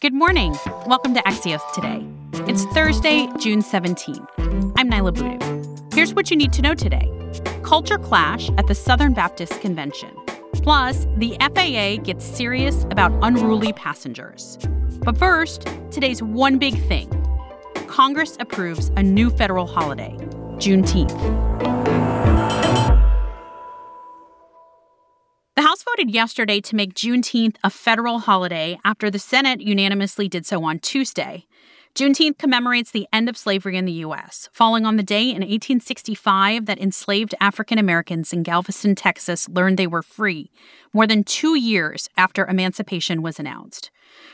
Good morning. Welcome to Axios Today. It's Thursday, June 17th. I'm Niala Boodhoo. Here's what you need to know today culture clash at the Southern Baptist Convention. Plus, the FAA gets serious about unruly passengers. But first, today's one big thing Congress approves a new federal holiday, Juneteenth. Voted yesterday to make Juneteenth a federal holiday after the Senate unanimously did so on Tuesday. Juneteenth commemorates the end of slavery in the U.S., falling on the day in 1865 that enslaved African Americans in Galveston, Texas learned they were free, more than two years after emancipation was announced.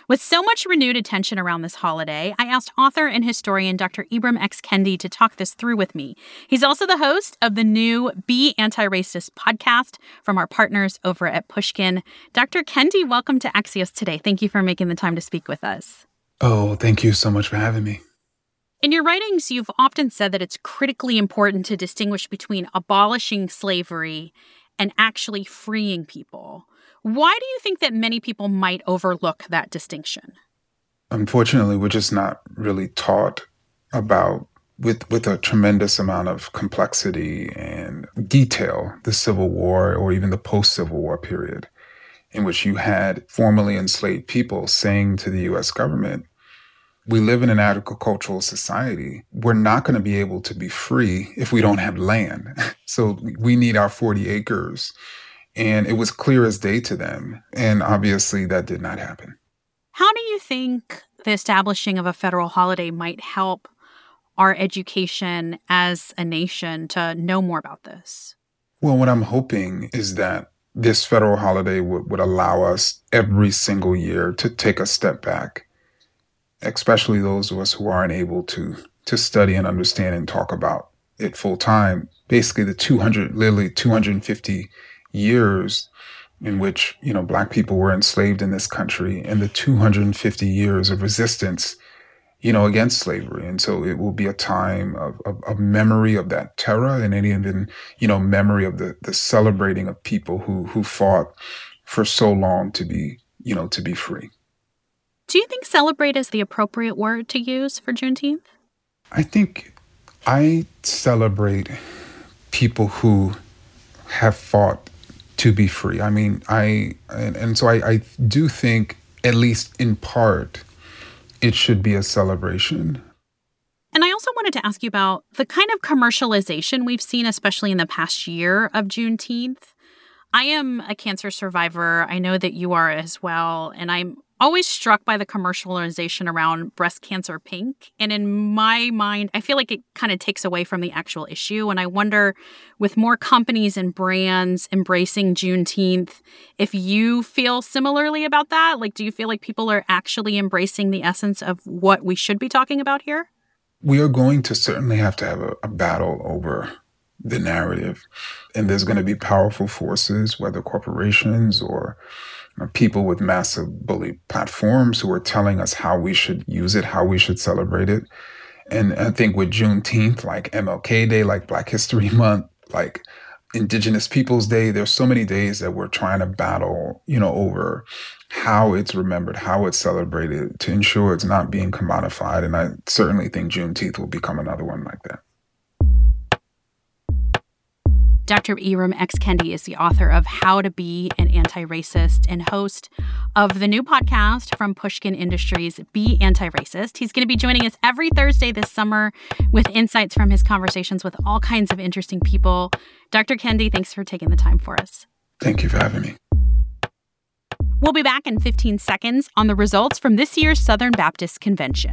With so much renewed attention around this holiday, I asked author and historian Dr. Ibram X. Kendi to talk this through with me. He's also the host of the new Be Anti Racist podcast from our partners over at Pushkin. Dr. Kendi, welcome to Axios today. Thank you for making the time to speak with us. Oh, thank you so much for having me. In your writings, you've often said that it's critically important to distinguish between abolishing slavery and actually freeing people. Why do you think that many people might overlook that distinction? Unfortunately, we're just not really taught about with with a tremendous amount of complexity and detail the Civil War or even the post-Civil War period in which you had formerly enslaved people saying to the US government, we live in an agricultural society. We're not going to be able to be free if we don't have land. so we need our 40 acres and it was clear as day to them. And obviously, that did not happen. How do you think the establishing of a federal holiday might help our education as a nation to know more about this? Well, what I'm hoping is that this federal holiday would, would allow us every single year to take a step back, especially those of us who aren't able to to study and understand and talk about it full time. Basically, the 200, literally 250 years in which you know black people were enslaved in this country and the 250 years of resistance you know against slavery. And so it will be a time of, of, of memory of that terror and even you know memory of the the celebrating of people who who fought for so long to be you know to be free. Do you think celebrate is the appropriate word to use for juneteenth? I think i celebrate people who have fought to be free. I mean, I and, and so I, I do think, at least in part, it should be a celebration. And I also wanted to ask you about the kind of commercialization we've seen, especially in the past year of Juneteenth. I am a cancer survivor. I know that you are as well. And I'm always struck by the commercialization around breast cancer pink. And in my mind, I feel like it kind of takes away from the actual issue. And I wonder, with more companies and brands embracing Juneteenth, if you feel similarly about that. Like, do you feel like people are actually embracing the essence of what we should be talking about here? We are going to certainly have to have a, a battle over the narrative. And there's going to be powerful forces, whether corporations or people with massive bully platforms who are telling us how we should use it, how we should celebrate it. And I think with Juneteenth, like MLK Day, like Black History Month, like Indigenous Peoples Day, there's so many days that we're trying to battle, you know, over how it's remembered, how it's celebrated to ensure it's not being commodified. And I certainly think Juneteenth will become another one like that. Dr. Ibram X. Kendi is the author of How to Be an Anti Racist and host of the new podcast from Pushkin Industries, Be Anti Racist. He's going to be joining us every Thursday this summer with insights from his conversations with all kinds of interesting people. Dr. Kendi, thanks for taking the time for us. Thank you for having me. We'll be back in 15 seconds on the results from this year's Southern Baptist Convention.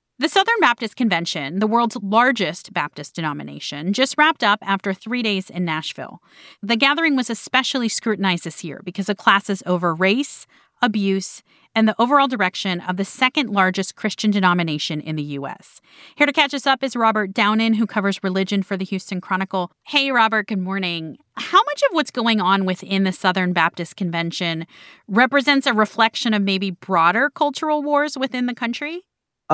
The Southern Baptist Convention, the world's largest Baptist denomination, just wrapped up after three days in Nashville. The gathering was especially scrutinized this year because of classes over race, abuse, and the overall direction of the second largest Christian denomination in the U.S. Here to catch us up is Robert Downen, who covers religion for the Houston Chronicle. Hey, Robert, good morning. How much of what's going on within the Southern Baptist Convention represents a reflection of maybe broader cultural wars within the country?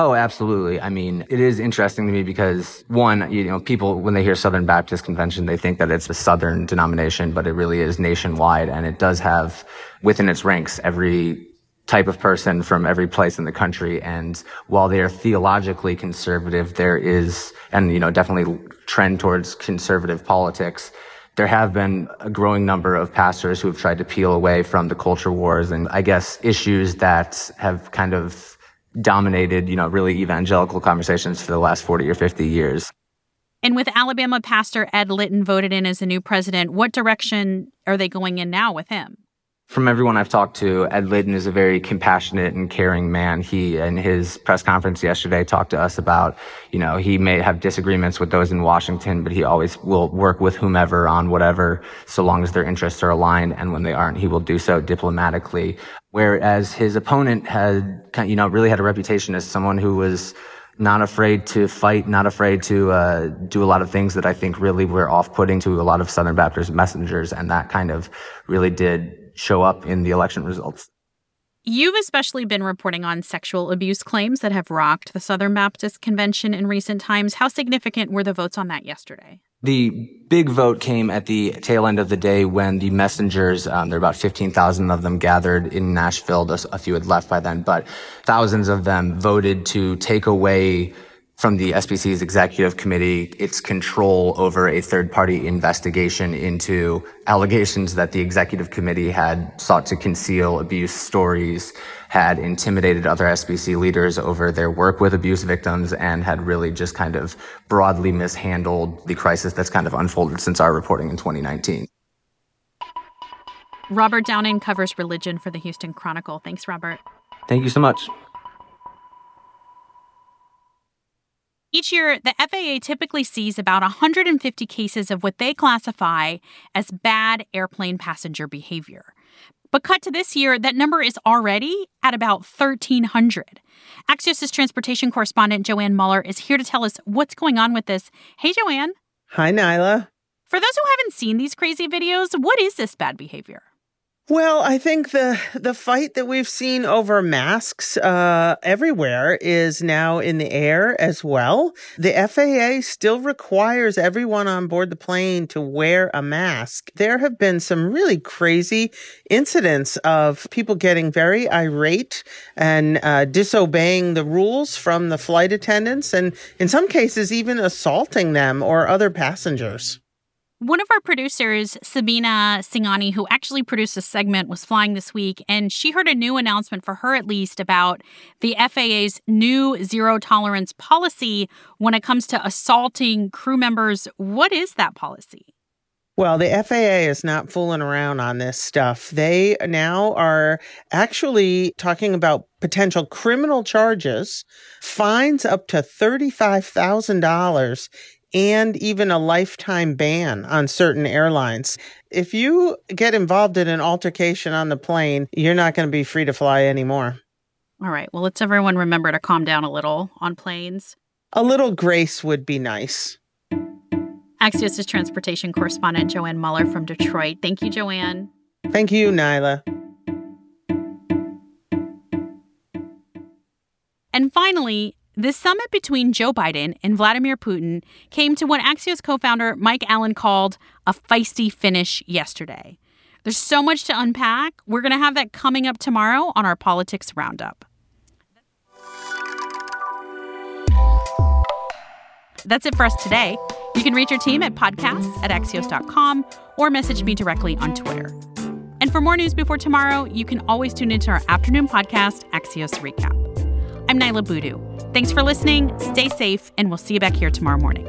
Oh, absolutely. I mean, it is interesting to me because one, you know, people, when they hear Southern Baptist Convention, they think that it's a Southern denomination, but it really is nationwide. And it does have within its ranks every type of person from every place in the country. And while they are theologically conservative, there is, and, you know, definitely trend towards conservative politics. There have been a growing number of pastors who have tried to peel away from the culture wars and I guess issues that have kind of dominated, you know, really evangelical conversations for the last 40 or 50 years. And with Alabama pastor Ed Litton voted in as the new president, what direction are they going in now with him? From everyone I've talked to, Ed Litton is a very compassionate and caring man. He, in his press conference yesterday, talked to us about, you know, he may have disagreements with those in Washington, but he always will work with whomever on whatever, so long as their interests are aligned. And when they aren't, he will do so diplomatically. Whereas his opponent had, you know, really had a reputation as someone who was not afraid to fight, not afraid to uh, do a lot of things that I think really were off-putting to a lot of Southern Baptist messengers, and that kind of really did show up in the election results. You've especially been reporting on sexual abuse claims that have rocked the Southern Baptist Convention in recent times. How significant were the votes on that yesterday? The big vote came at the tail end of the day when the messengers, um, there were about 15,000 of them gathered in Nashville. A few had left by then, but thousands of them voted to take away from the SBC's executive committee its control over a third party investigation into allegations that the executive committee had sought to conceal abuse stories, had intimidated other SBC leaders over their work with abuse victims, and had really just kind of broadly mishandled the crisis that's kind of unfolded since our reporting in 2019. Robert Downen covers religion for the Houston Chronicle. Thanks, Robert. Thank you so much. Each year, the FAA typically sees about 150 cases of what they classify as bad airplane passenger behavior. But cut to this year, that number is already at about 1,300. Axios' transportation correspondent Joann Muller is here to tell us what's going on with this. Hey, Joann. Hi, Niala. For those who haven't seen these crazy videos, what is this bad behavior? Well, I think the the fight that we've seen over masks uh, everywhere is now in the air as well. The FAA still requires everyone on board the plane to wear a mask. There have been some really crazy incidents of people getting very irate and uh, disobeying the rules from the flight attendants, and in some cases even assaulting them or other passengers. One of our producers, Sabina Singhani, who actually produced this segment, was flying this week, and she heard a new announcement for her, at least, about the FAA's new zero tolerance policy when it comes to assaulting crew members. What is that policy? Well, the FAA is not fooling around on this stuff. They now are actually talking about potential criminal charges, fines up to $35,000 and even a lifetime ban on certain airlines. If you get involved in an altercation on the plane, you're not going to be free to fly anymore. All right. Well, let's everyone remember to calm down a little on planes. A little grace would be nice. Axios' transportation correspondent Joann Muller from Detroit. Thank you, Joann. Thank you, Niala. And finally, the summit between Joe Biden and Vladimir Putin came to what Axios co founder Mike Allen called a feisty finish yesterday. There's so much to unpack. We're going to have that coming up tomorrow on our Politics Roundup. That's it for us today. You can reach your team at podcasts at axios.com or message me directly on Twitter. And for more news before tomorrow, you can always tune into our afternoon podcast, Axios Recap. I'm Niala Boodhoo. Thanks for listening. Stay safe, and we'll see you back here tomorrow morning.